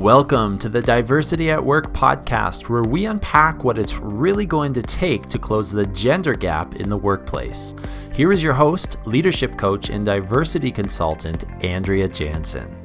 Welcome to the Diversity at Work podcast, where we unpack what it's really going to take to close the gender gap in the workplace. Here is your host, leadership coach, and diversity consultant, Andrea Jansen.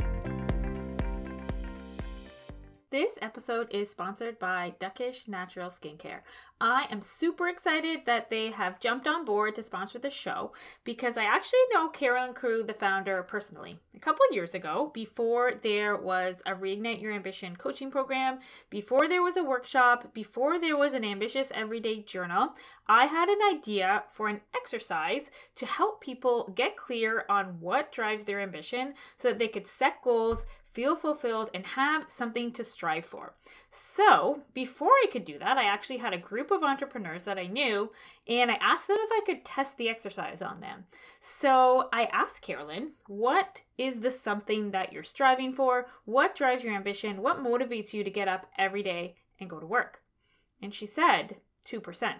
Episode is sponsored by Duckish Natural Skincare. I am super excited that they have jumped on board to sponsor the show because I actually know Carolyn Crew, the founder, personally. A couple years ago, before there was a Reignite Your Ambition coaching program, before there was a workshop, before there was an ambitious everyday journal, I had an idea for an exercise to help people get clear on what drives their ambition so that they could set goals feel fulfilled, and have something to strive for. So, before I could do that, I actually had a group of entrepreneurs that I knew, and I asked them if I could test the exercise on them. So, I asked Carolyn, what is the something that you're striving for? What drives your ambition? What motivates you to get up every day and go to work? And she said, 2%.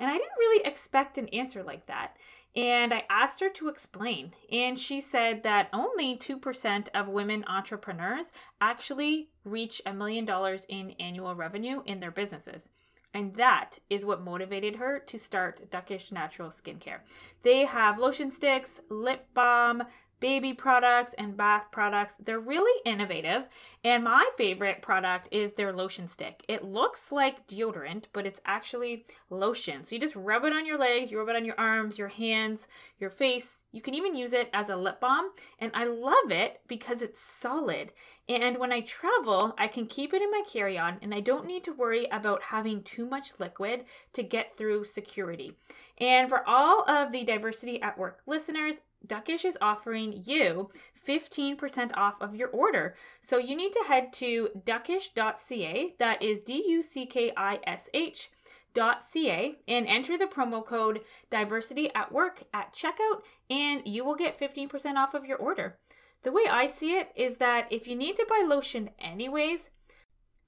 And I didn't really expect an answer like that. And I asked her to explain. And she said that only 2% of women entrepreneurs actually reach a million dollars in annual revenue in their businesses. And that is what motivated her to start Duckish Natural Skincare. They have lotion sticks, lip balm, baby products and bath products. They're really innovative. And my favorite product is their lotion stick. It looks like deodorant, but it's actually lotion. So you just rub it on your legs, you rub it on your arms, your hands, your face. You can even use it as a lip balm. And I love it because it's solid. And when I travel, I can keep it in my carry on and I don't need to worry about having too much liquid to get through security. And for all of the diversity at work listeners, Duckish is offering you 15% off of your order. So you need to head to duckish.ca, that is D U C K I S H. .ca and enter the promo code diversity at work at checkout and you will get 15% off of your order. The way I see it is that if you need to buy lotion anyways,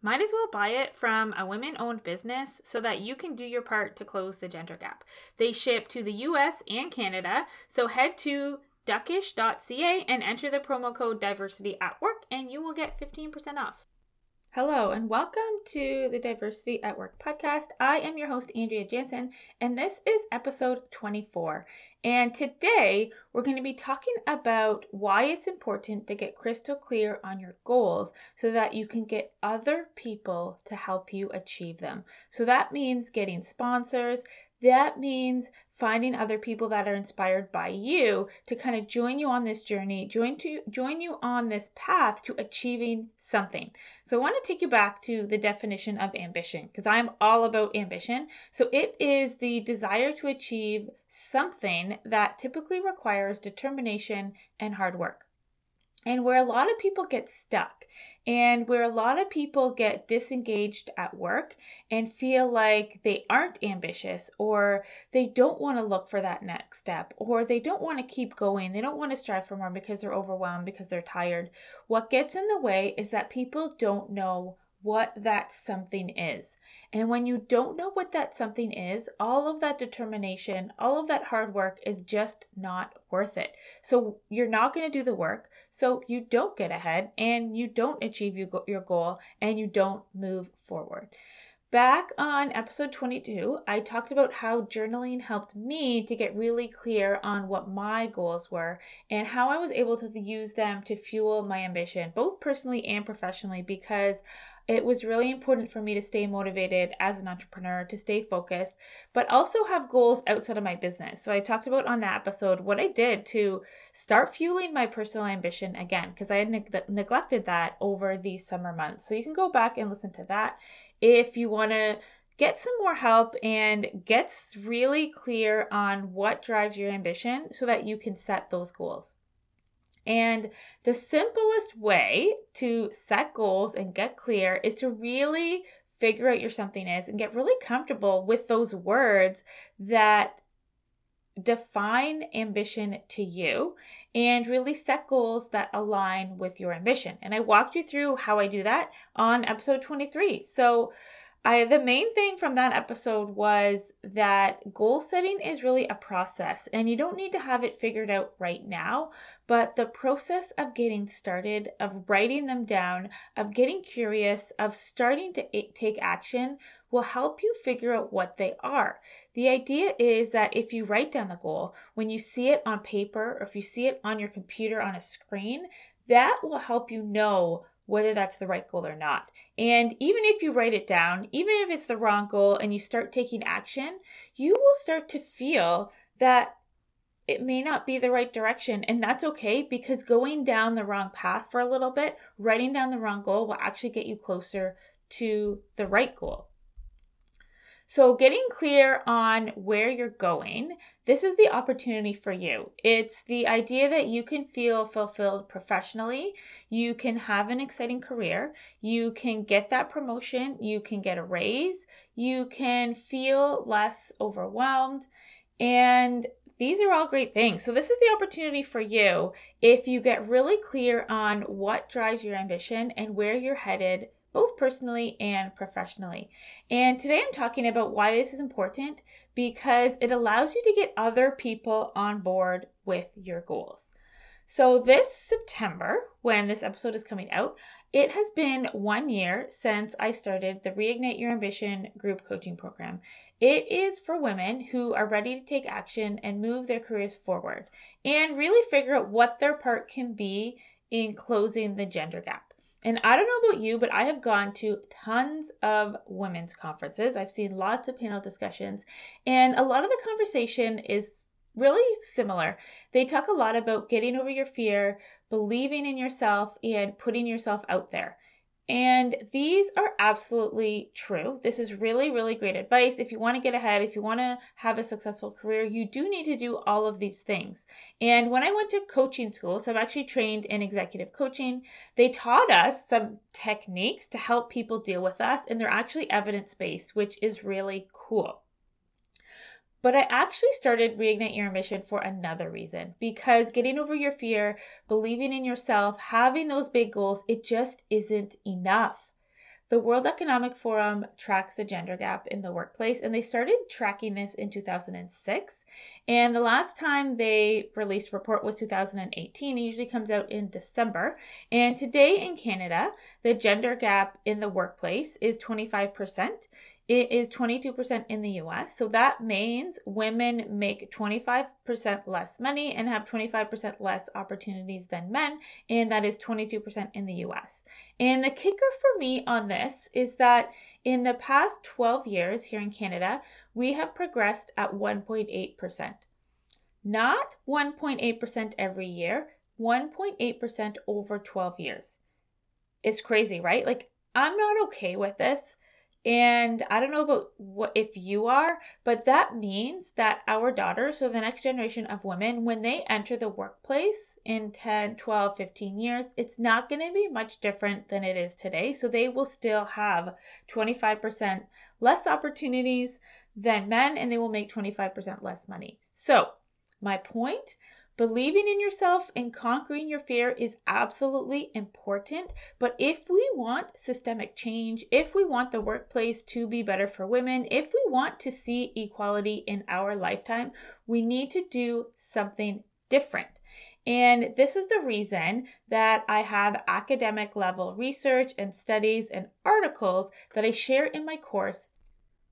might as well buy it from a women owned business so that you can do your part to close the gender gap. They ship to the US and Canada, so head to duckish.ca and enter the promo code diversity at work and you will get 15% off. Hello, and welcome to the Diversity at Work podcast. I am your host, Andrea Jansen, and this is episode 24. And today we're going to be talking about why it's important to get crystal clear on your goals so that you can get other people to help you achieve them. So that means getting sponsors, that means finding other people that are inspired by you to kind of join you on this journey, join to join you on this path to achieving something. So I want to take you back to the definition of ambition because I'm all about ambition. So it is the desire to achieve something that typically requires determination and hard work and where a lot of people get stuck and where a lot of people get disengaged at work and feel like they aren't ambitious or they don't want to look for that next step or they don't want to keep going they don't want to strive for more because they're overwhelmed because they're tired what gets in the way is that people don't know what that something is. And when you don't know what that something is, all of that determination, all of that hard work is just not worth it. So you're not going to do the work. So you don't get ahead and you don't achieve your goal and you don't move forward. Back on episode 22, I talked about how journaling helped me to get really clear on what my goals were and how I was able to use them to fuel my ambition, both personally and professionally, because it was really important for me to stay motivated as an entrepreneur, to stay focused, but also have goals outside of my business. So I talked about on that episode what I did to start fueling my personal ambition again, because I had neg- neglected that over the summer months. So you can go back and listen to that if you want to get some more help and get really clear on what drives your ambition so that you can set those goals. And the simplest way to set goals and get clear is to really figure out your something is and get really comfortable with those words that define ambition to you and really set goals that align with your ambition. And I walked you through how I do that on episode 23. So I the main thing from that episode was that goal setting is really a process and you don't need to have it figured out right now, but the process of getting started, of writing them down, of getting curious, of starting to eh, take action will help you figure out what they are. The idea is that if you write down the goal, when you see it on paper or if you see it on your computer on a screen, that will help you know whether that's the right goal or not. And even if you write it down, even if it's the wrong goal and you start taking action, you will start to feel that it may not be the right direction. And that's okay because going down the wrong path for a little bit, writing down the wrong goal will actually get you closer to the right goal. So, getting clear on where you're going, this is the opportunity for you. It's the idea that you can feel fulfilled professionally, you can have an exciting career, you can get that promotion, you can get a raise, you can feel less overwhelmed, and these are all great things. So, this is the opportunity for you if you get really clear on what drives your ambition and where you're headed both personally and professionally. And today I'm talking about why this is important because it allows you to get other people on board with your goals. So, this September, when this episode is coming out, it has been one year since I started the Reignite Your Ambition group coaching program. It is for women who are ready to take action and move their careers forward and really figure out what their part can be in closing the gender gap. And I don't know about you, but I have gone to tons of women's conferences. I've seen lots of panel discussions, and a lot of the conversation is really similar. They talk a lot about getting over your fear, believing in yourself, and putting yourself out there. And these are absolutely true. This is really, really great advice. If you want to get ahead, if you want to have a successful career, you do need to do all of these things. And when I went to coaching school, so I'm actually trained in executive coaching, they taught us some techniques to help people deal with us, and they're actually evidence based, which is really cool. But I actually started Reignite Your Ambition for another reason because getting over your fear, believing in yourself, having those big goals, it just isn't enough. The World Economic Forum tracks the gender gap in the workplace, and they started tracking this in 2006. And the last time they released a report was 2018. It usually comes out in December. And today in Canada, the gender gap in the workplace is 25%. It is 22% in the US. So that means women make 25% less money and have 25% less opportunities than men. And that is 22% in the US. And the kicker for me on this is that in the past 12 years here in Canada, we have progressed at 1.8%. Not 1.8% every year, 1.8% over 12 years. It's crazy, right? Like, I'm not okay with this. And I don't know about what if you are, but that means that our daughters, so the next generation of women, when they enter the workplace in 10, 12, 15 years, it's not going to be much different than it is today. So they will still have 25% less opportunities than men and they will make 25% less money. So, my point Believing in yourself and conquering your fear is absolutely important. But if we want systemic change, if we want the workplace to be better for women, if we want to see equality in our lifetime, we need to do something different. And this is the reason that I have academic level research and studies and articles that I share in my course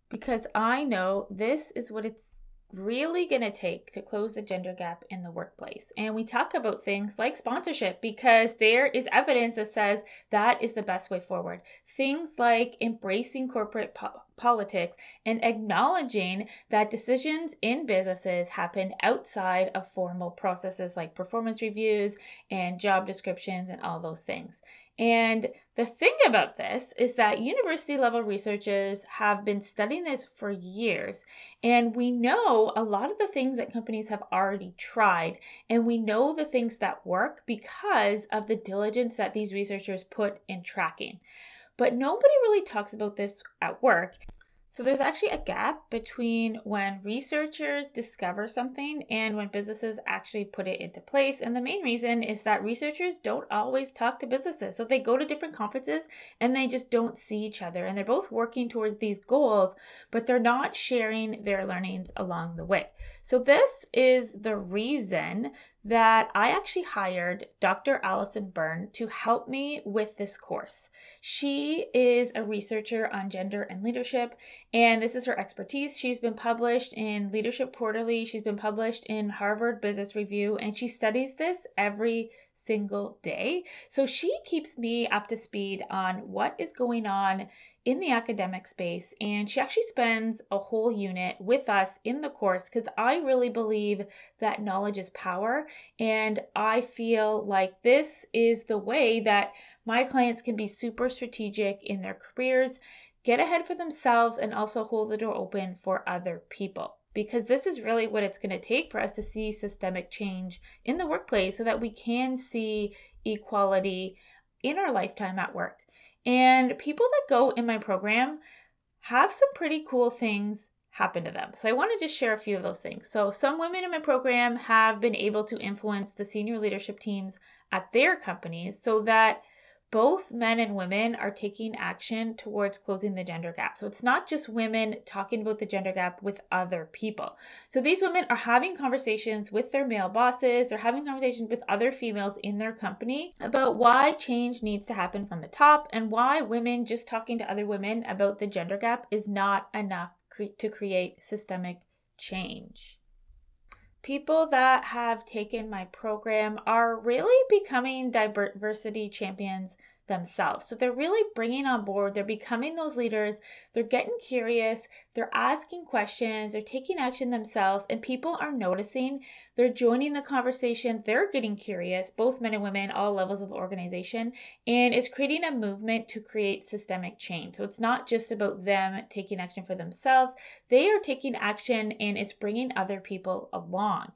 because I know this is what it's really going to take to close the gender gap in the workplace. And we talk about things like sponsorship because there is evidence that says that is the best way forward. Things like embracing corporate po- politics and acknowledging that decisions in businesses happen outside of formal processes like performance reviews and job descriptions and all those things. And the thing about this is that university level researchers have been studying this for years, and we know a lot of the things that companies have already tried, and we know the things that work because of the diligence that these researchers put in tracking. But nobody really talks about this at work. So there's actually a gap between when researchers discover something and when businesses actually put it into place. And the main reason is that researchers don't always talk to businesses. So they go to different conferences and they just don't see each other. And they're both working towards these goals, but they're not sharing their learnings along the way. So this is the reason that I actually hired Dr. Alyson Byrne to help me with this course. She is a researcher on gender and leadership, and this is her expertise. She's been published in Leadership Quarterly, she's been published in Harvard Business Review, and she studies this every single day. So she keeps me up to speed on what is going on in the academic space and she actually spends a whole unit with us in the course because I really believe that knowledge is power and I feel like this is the way that my clients can be super strategic in their careers, get ahead for themselves and also hold the door open for other people because this is really what it's going to take for us to see systemic change in the workplace so that we can see equality in our lifetime at work. And people that go in my program have some pretty cool things happen to them. So I wanted to share a few of those things. So some women in my program have been able to influence the senior leadership teams at their companies so that both men and women are taking action towards closing the gender gap. So it's not just women talking about the gender gap with other people. So these women are having conversations with their male bosses, they're having conversations with other females in their company about why change needs to happen from the top and why women just talking to other women about the gender gap is not enough cre- to create systemic change people that have taken my program are really becoming diversity champions themselves. So they're really bringing on board, they're becoming those leaders, they're getting curious, they're asking questions, they're taking action themselves, and people are noticing, they're joining the conversation, they're getting curious, both men and women, all levels of organization, and it's creating a movement to create systemic change. So it's not just about them taking action for themselves, they are taking action and it's bringing other people along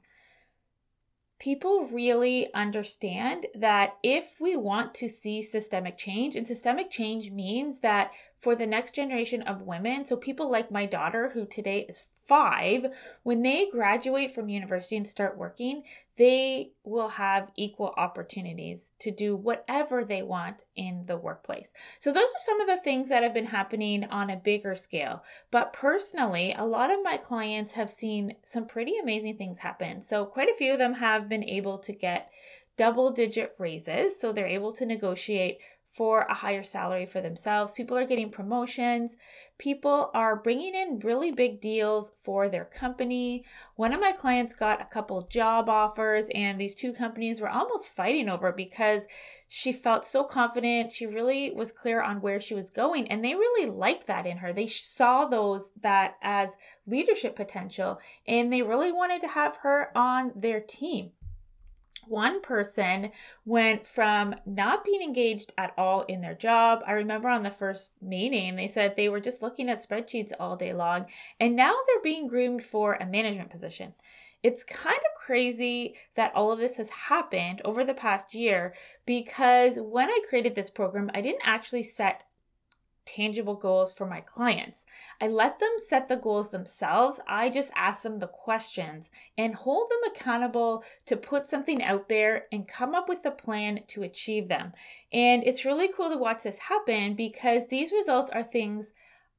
people really understand that if we want to see systemic change, and systemic change means that for the next generation of women, so people like my daughter, who today is five, when they graduate from university and start working, they will have equal opportunities to do whatever they want in the workplace. So, those are some of the things that have been happening on a bigger scale. But personally, a lot of my clients have seen some pretty amazing things happen. So, quite a few of them have been able to get double digit raises. So, they're able to negotiate for a higher salary for themselves. People are getting promotions. People are bringing in really big deals for their company. One of my clients got a couple job offers, and these two companies were almost fighting over because she felt so confident. She really was clear on where she was going, and they really liked that in her. They saw those that as leadership potential, and they really wanted to have her on their team one person went from not being engaged at all in their job. I remember on the first meeting, they said they were just looking at spreadsheets all day long, and now they're being groomed for a management position. It's kind of crazy that all of this has happened over the past year because when I created this program, I didn't actually set tangible goals for my clients. I let them set the goals themselves. I just ask them the questions and hold them accountable to put something out there and come up with a plan to achieve them. And it's really cool to watch this happen because these results are things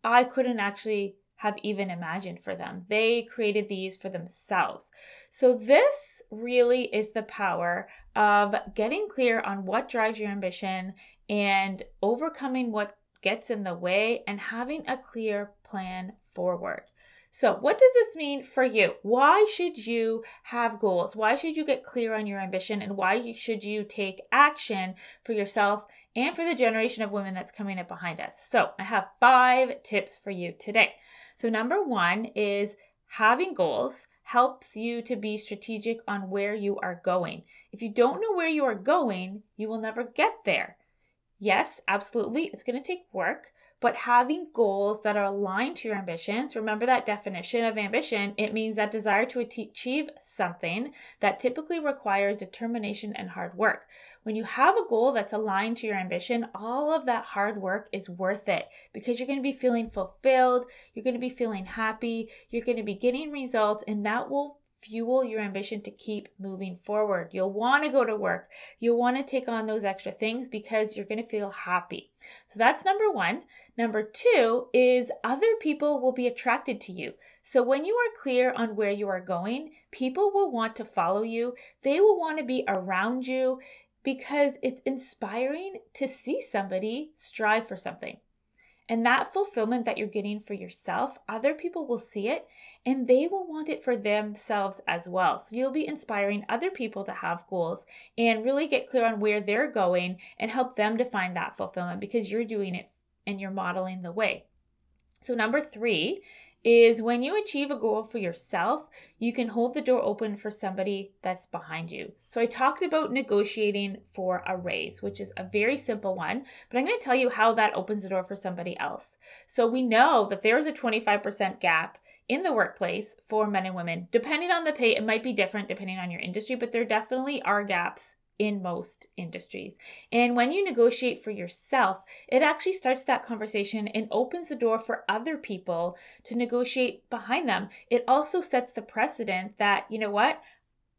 I couldn't actually have even imagined for them. They created these for themselves. So, this really is the power of getting clear on what drives your ambition and overcoming what gets in the way and having a clear plan forward. So, what does this mean for you? Why should you have goals? Why should you get clear on your ambition? And why should you take action for yourself and for the generation of women that's coming up behind us? So, I have five tips for you today. So, number one is having goals helps you to be strategic on where you are going. If you don't know where you are going, you will never get there. Yes, absolutely, it's going to take work, but having goals that are aligned to your ambitions. Remember that definition of ambition. It means that desire to achieve something that typically requires determination and hard work. When you have a goal that's aligned to your ambition, all of that hard work is worth it because you're going to be feeling fulfilled, you're going to be feeling happy, you're going to be getting results, and that will fuel your ambition to keep moving forward. You'll want to go to work. You'll want to take on those extra things because you're going to feel happy. So that's number one. Number two is other people will be attracted to you. So when you are clear on where you are going, people will want to follow you. They will want to be around you because it's inspiring to see somebody strive for something. And that fulfillment that you're getting for yourself, other people will see it and they will want it for themselves as well. So you'll be inspiring other people to have goals and really get clear on where they're going and help them to find that fulfillment because you're doing it and you're modeling the way. So, number three is when you achieve a goal for yourself, you can hold the door open for somebody that's behind you. So, I talked about negotiating for a raise, which is a very simple one, but I'm going to tell you how that opens the door for somebody else. So, we know that there's a 25% gap in the workplace for men and women. Depending on the pay, it might be different depending on your industry, but there definitely are gaps in most industries. And when you negotiate for yourself, it actually starts that conversation and opens the door for other people to negotiate behind them. It also sets the precedent that, you know what?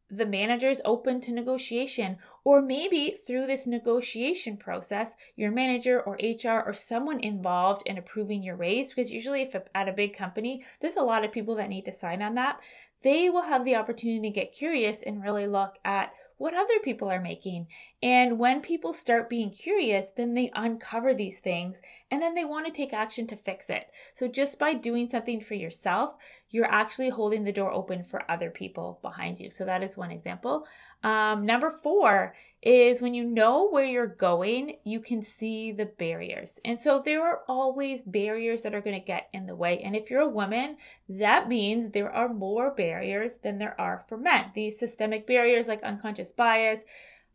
the manager is open to negotiation, or maybe through this negotiation process, your manager or HR or someone involved in approving your raise, because usually, if at a big company, there's a lot of people that need to sign on that, they will have the opportunity to get curious and really look at what other people are making. And when people start being curious, then they uncover these things and then they want to take action to fix it. So just by doing something for yourself, you're actually holding the door open for other people behind you. So that is one example. Um, number four is when you know where you're going, you can see the barriers. And so there are always barriers that are going to get in the way. And if you're a woman, that means there are more barriers than there are for men. These systemic barriers like unconscious bias.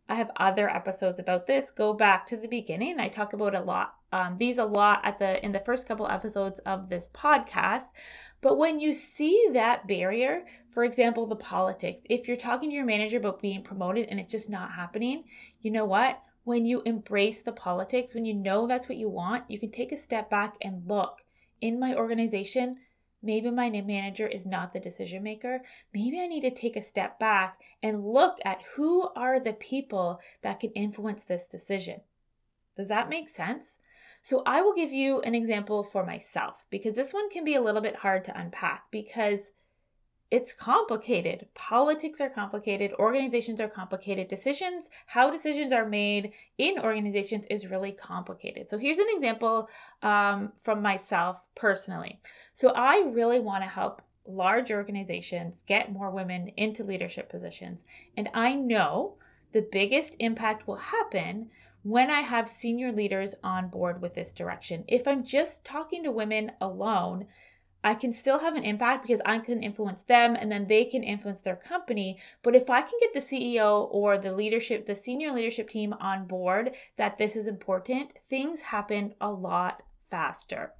I have other episodes about this. Go back to the beginning. I talk about a lot um, these a lot at the in the first couple episodes of this podcast. But when you see that barrier, for example, the politics, if you're talking to your manager about being promoted and it's just not happening, you know what? When you embrace the politics, when you know that's what you want, you can take a step back and look in my organization. Maybe my manager is not the decision maker. Maybe I need to take a step back and look at who are the people that can influence this decision. Does that make sense? So I will give you an example for myself because this one can be a little bit hard to unpack because it's complicated. Politics are complicated, organizations are complicated, decisions, how decisions are made in organizations is really complicated. So here's an example um, from myself personally. So I really want to help large organizations get more women into leadership positions. And I know the biggest impact will happen when I have senior leaders on board with this direction. If I'm just talking to women alone, I can still have an impact because I can influence them and then they can influence their company. But if I can get the CEO or the leadership, the senior leadership team on board that this is important, things happen a lot faster.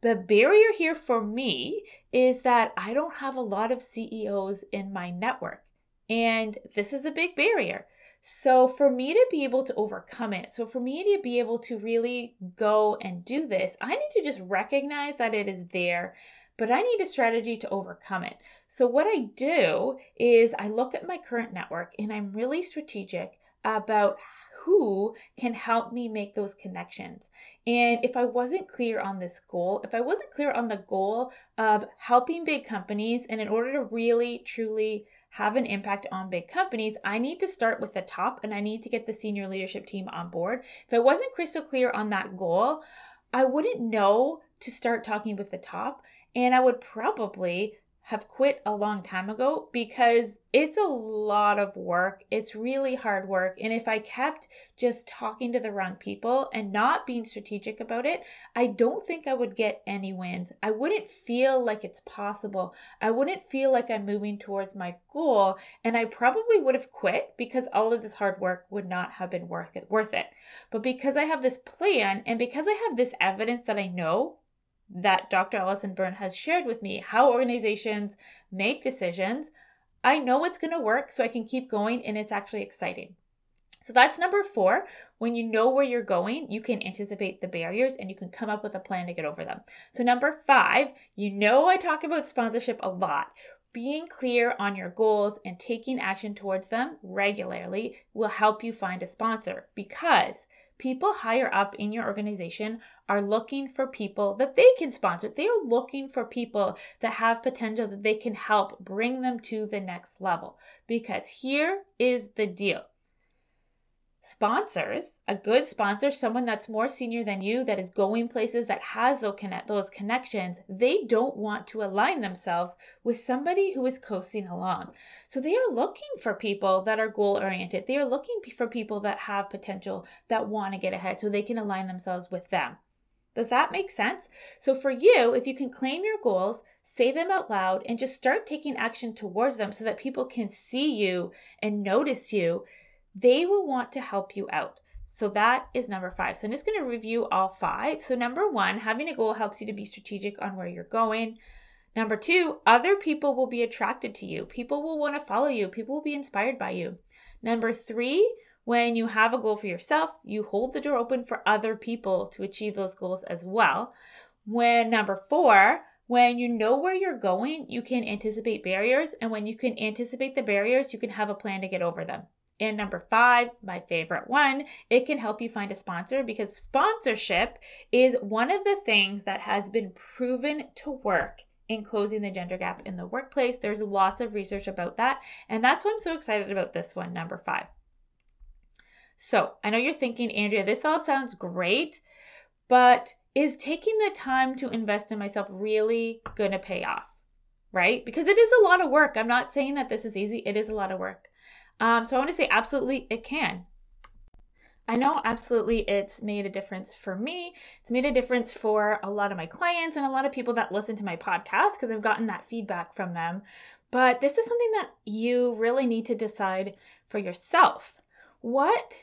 The barrier here for me is that I don't have a lot of CEOs in my network. And this is a big barrier. So, for me to be able to overcome it, so for me to be able to really go and do this, I need to just recognize that it is there, but I need a strategy to overcome it. So, what I do is I look at my current network and I'm really strategic about who can help me make those connections. And if I wasn't clear on this goal, if I wasn't clear on the goal of helping big companies, and in order to really truly have an impact on big companies, I need to start with the top and I need to get the senior leadership team on board. If I wasn't crystal clear on that goal, I wouldn't know to start talking with the top and I would probably have quit a long time ago because it's a lot of work. It's really hard work. And if I kept just talking to the wrong people and not being strategic about it, I don't think I would get any wins. I wouldn't feel like it's possible. I wouldn't feel like I'm moving towards my goal. And I probably would have quit because all of this hard work would not have been worth it. Worth it. But because I have this plan and because I have this evidence that I know that Dr. Alyson Byrne has shared with me how organizations make decisions, I know it's going to work so I can keep going and it's actually exciting. So that's number four. When you know where you're going, you can anticipate the barriers and you can come up with a plan to get over them. So, number five, you know, I talk about sponsorship a lot. Being clear on your goals and taking action towards them regularly will help you find a sponsor because people higher up in your organization are looking for people that they can sponsor. They are looking for people that have potential that they can help bring them to the next level. Because here is the deal sponsors, a good sponsor, someone that's more senior than you, that is going places, that has those, connections, they don't want to align themselves with somebody who is coasting along. So they are looking for people that are goal oriented. They are looking for people that have potential, that want to get ahead so they can align themselves with them. Does that make sense? So, for you, if you can claim your goals, say them out loud, and just start taking action towards them so that people can see you and notice you, they will want to help you out. So that is number five. So I'm just going to review all five. So, number one, having a goal helps you to be strategic on where you're going. Number two, other people will be attracted to you. People will want to follow you. People will be inspired by you. Number three, when you have a goal for yourself, you hold the door open for other people to achieve those goals as well. When number four, when you know where you're going, you can anticipate barriers. And when you can anticipate the barriers, you can have a plan to get over them. And number five, my favorite one, it can help you find a sponsor because sponsorship is one of the things that has been proven to work in closing the gender gap in the workplace. There's lots of research about that. And that's why I'm so excited about this one, number five. So I know you're thinking, Andrea, this all sounds great, but is taking the time to invest in myself really going to pay off? Right? Because it is a lot of work. I'm not saying that this is easy, it is a lot of work. Um, so I want to say absolutely it can. I know absolutely it's made a difference for me. It's made a difference for a lot of my clients and a lot of people that listen to my podcast because I've gotten that feedback from them. But this is something that you really need to decide for yourself. What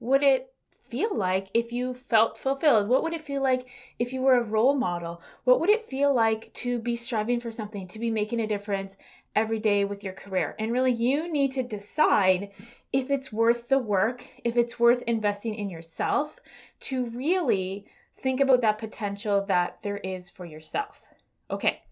would it feel like if you felt fulfilled? What would it feel like if you were a role model? What would it feel like to be striving for something, to be making a difference every day with your career. And really, you need to decide if it's worth the work, if it's worth investing in yourself to really think about that potential that there is for yourself. Okay,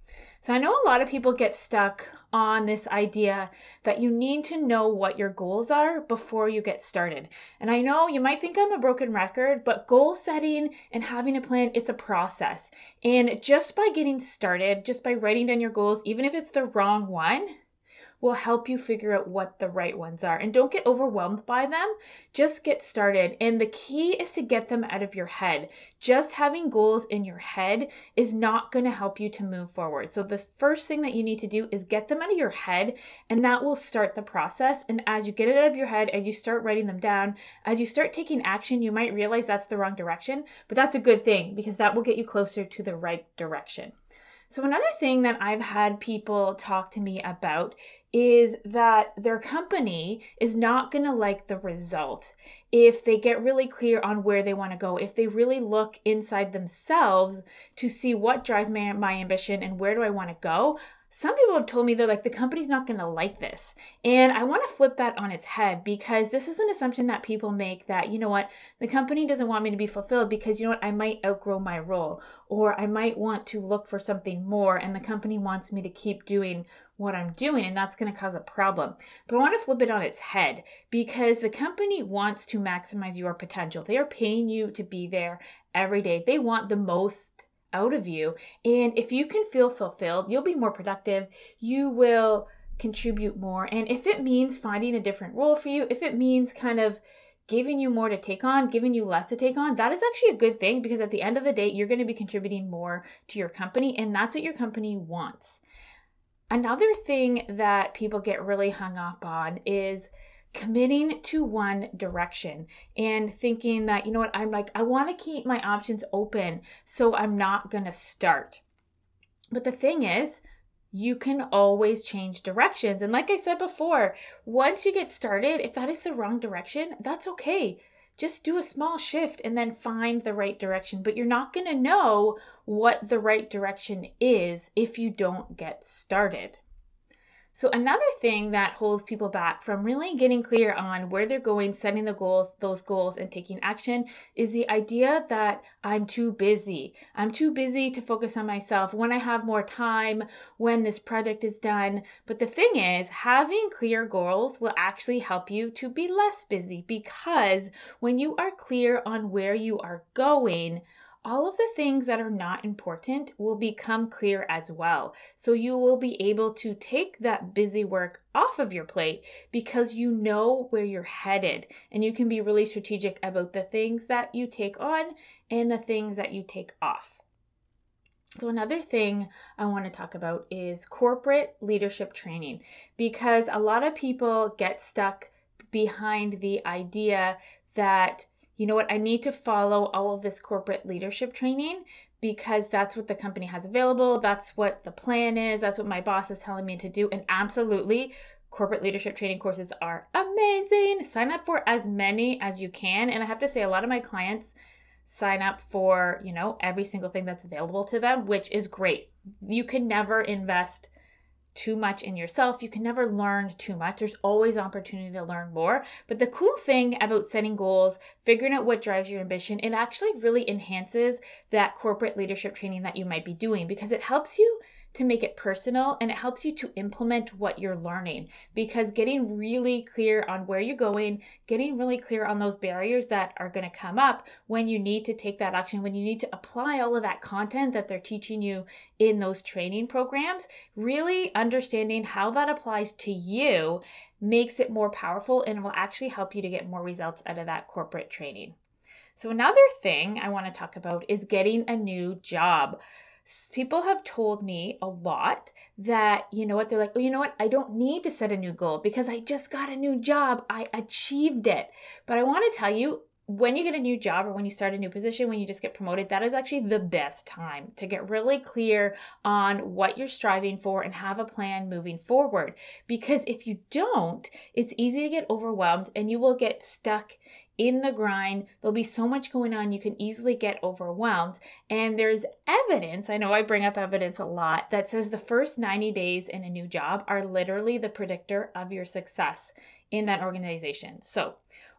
so I know a lot of people get stuck on this idea that you need to know what your goals are before you get started. And I know you might think I'm a broken record, but goal setting and having a plan, it's a process. And just by getting started, just by writing down your goals, even if it's the wrong one, will help you figure out what the right ones are. And don't get overwhelmed by them. Just get started. And the key is to get them out of your head. Just having goals in your head is not going to help you to move forward. So, the first thing that you need to do is get them out of your head, and that will start the process. And as you get it out of your head and you start writing them down, as you start taking action, you might realize that's the wrong direction, but that's a good thing because that will get you closer to the right direction. So, another thing that I've had people talk to me about is that their company is not going to like the result if they get really clear on where they want to go, if they really look inside themselves to see what drives my, my ambition and where do I want to go. Some people have told me they're like, the company's not going to like this. And I want to flip that on its head because this is an assumption that people make that, you know what, the company doesn't want me to be fulfilled because, you know what, I might outgrow my role or I might want to look for something more and the company wants me to keep doing what I'm doing, and that's going to cause a problem. But I want to flip it on its head because the company wants to maximize your potential. They are paying you to be there every day, they want the most out of you. And if you can feel fulfilled, you'll be more productive. You will contribute more. And if it means finding a different role for you, if it means kind of giving you more to take on, giving you less to take on, that is actually a good thing because at the end of the day, you're going to be contributing more to your company, and that's what your company wants. Another thing that people get really hung up on is committing to one direction and thinking that, you know what, I'm like, I want to keep my options open, so I'm not going to start. But the thing is, you can always change directions. And like I said before, once you get started, if that is the wrong direction, that's okay. Just do a small shift and then find the right direction. But you're not going to know what the right direction is if you don't get started. So, another thing that holds people back from really getting clear on where they're going, setting the goals, those goals, and taking action is the idea that I'm too busy. I'm too busy to focus on myself when I have more time, when this project is done. But the thing is, having clear goals will actually help you to be less busy because when you are clear on where you are going, all of the things that are not important will become clear as well. So you will be able to take that busy work off of your plate because you know where you're headed and you can be really strategic about the things that you take on and the things that you take off. So, another thing I want to talk about is corporate leadership training because a lot of people get stuck behind the idea that you know what, I need to follow all of this corporate leadership training because that's what the company has available. That's what the plan is. That's what my boss is telling me to do. And absolutely, corporate leadership training courses are amazing. Sign up for as many as you can. And I have to say, a lot of my clients sign up for, you know, every single thing that's available to them, which is great. You can never invest too much in yourself. You can never learn too much. There's always opportunity to learn more. But the cool thing about setting goals, figuring out what drives your ambition, it actually really enhances that corporate leadership training that you might be doing because it helps you to make it personal and it helps you to implement what you're learning because getting really clear on where you're going, getting really clear on those barriers that are going to come up when you need to take that action, when you need to apply all of that content that they're teaching you in those training programs, really understanding how that applies to you makes it more powerful and will actually help you to get more results out of that corporate training. So, another thing I want to talk about is getting a new job people have told me a lot that, you know what, they're like, oh, you know what, I don't need to set a new goal because I just got a new job. I achieved it. But I want to tell you, when you get a new job or when you start a new position, when you just get promoted, that is actually the best time to get really clear on what you're striving for and have a plan moving forward. Because if you don't, it's easy to get overwhelmed and you will get stuck in the grind. There'll be so much going on, you can easily get overwhelmed. And there's evidence, I know I bring up evidence a lot, that says the first 90 days in a new job are literally the predictor of your success in that organization. So,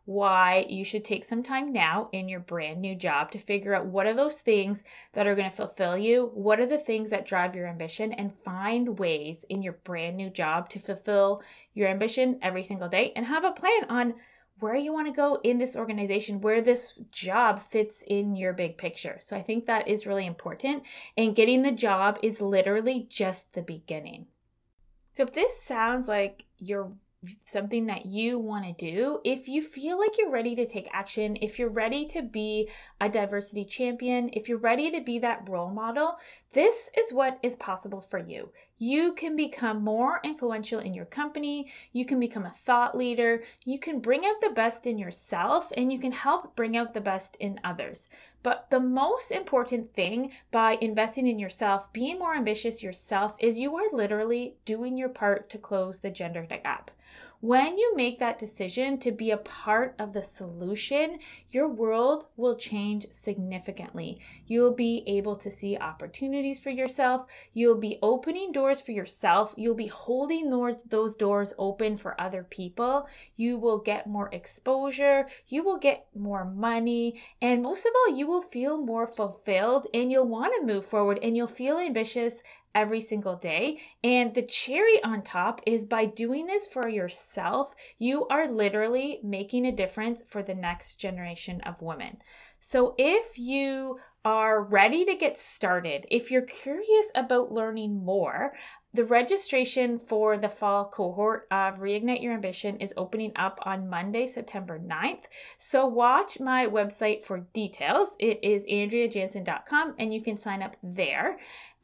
why you should take some time now in your brand new job to figure out what are those things that are going to fulfill you, what are the things that drive your ambition, and find ways in your brand new job to fulfill your ambition every single day and have a plan on where you want to go in this organization, where this job fits in your big picture. So I think that is really important. And getting the job is literally just the beginning. So if this sounds like you're something that you want to do, if you feel like you're ready to take action, if you're ready to be a diversity champion, if you're ready to be that role model, this is what is possible for you. You can become more influential in your company, you can become a thought leader, you can bring out the best in yourself, and you can help bring out the best in others. But the most important thing by investing in yourself, being more ambitious yourself, is you are literally doing your part to close the gender gap. When you make that decision to be a part of the solution, your world will change significantly. You'll be able to see opportunities for yourself. You'll be opening doors for yourself. You'll be holding those, those doors open for other people. You will get more exposure. You will get more money. And most of all, you will feel more fulfilled and you'll want to move forward and you'll feel ambitious every single day. And the cherry on top is by doing this for yourself, you are literally making a difference for the next generation of women. So if you are ready to get started, if you're curious about learning more, the registration for the fall cohort of Reignite Your Ambition is opening up on Monday, September 9th. So watch my website for details. It is andreajansen.com and you can sign up there.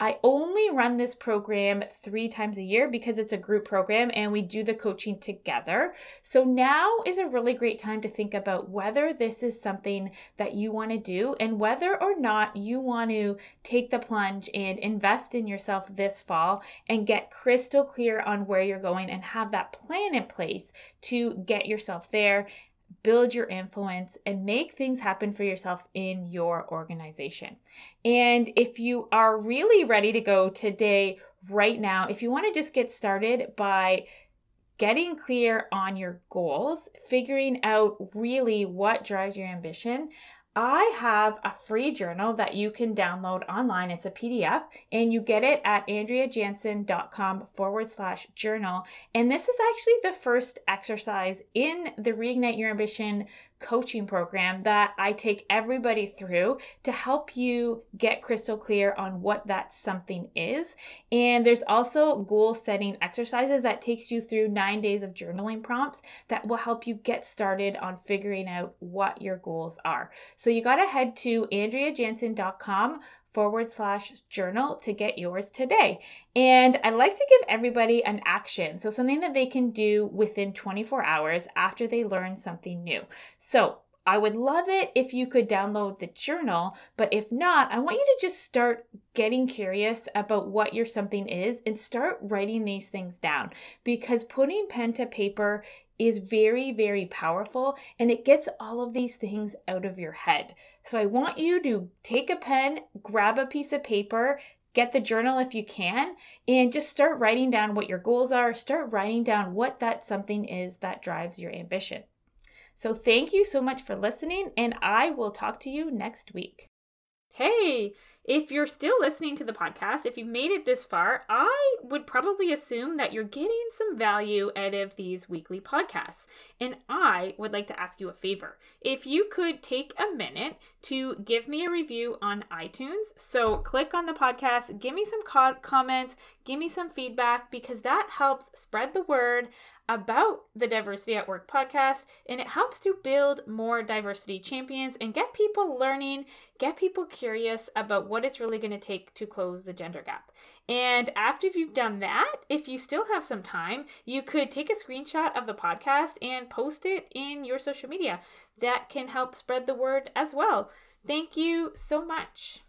I only run this program three times a year because it's a group program and we do the coaching together. So now is a really great time to think about whether this is something that you want to do and whether or not you want to take the plunge and invest in yourself this fall and get crystal clear on where you're going and have that plan in place to get yourself there build your influence, and make things happen for yourself in your organization. And if you are really ready to go today, right now, if you want to just get started by getting clear on your goals, figuring out really what drives your ambition, I have a free journal that you can download online. It's a PDF and you get it at andreajansen.com forward slash journal. And this is actually the first exercise in the Reignite Your Ambition coaching program that I take everybody through to help you get crystal clear on what that something is. And there's also goal setting exercises that takes you through 9 days of journaling prompts that will help you get started on figuring out what your goals are. So you got to head to andreajansen.com forward slash journal to get yours today. And I like to give everybody an action, so something that they can do within 24 hours after they learn something new. So I would love it if you could download the journal, but if not, I want you to just start getting curious about what your something is and start writing these things down because putting pen to paper is very, very powerful and it gets all of these things out of your head. So I want you to take a pen, grab a piece of paper, get the journal if you can, and just start writing down what your goals are. Start writing down what that something is that drives your ambition. So thank you so much for listening, and I will talk to you next week. Hey, if you're still listening to the podcast, if you've made it this far, I would probably assume that you're getting some value out of these weekly podcasts. And I would like to ask you a favor. If you could take a minute to give me a review on iTunes, so click on the podcast, give me some co- comments, give me some feedback, because that helps spread the word about the Diversity at Work podcast, and it helps to build more diversity champions and get people learning, get people curious about what it's really going to take to close the gender gap. And after you've done that, if you still have some time, you could take a screenshot of the podcast and post it in your social media. That can help spread the word as well. Thank you so much.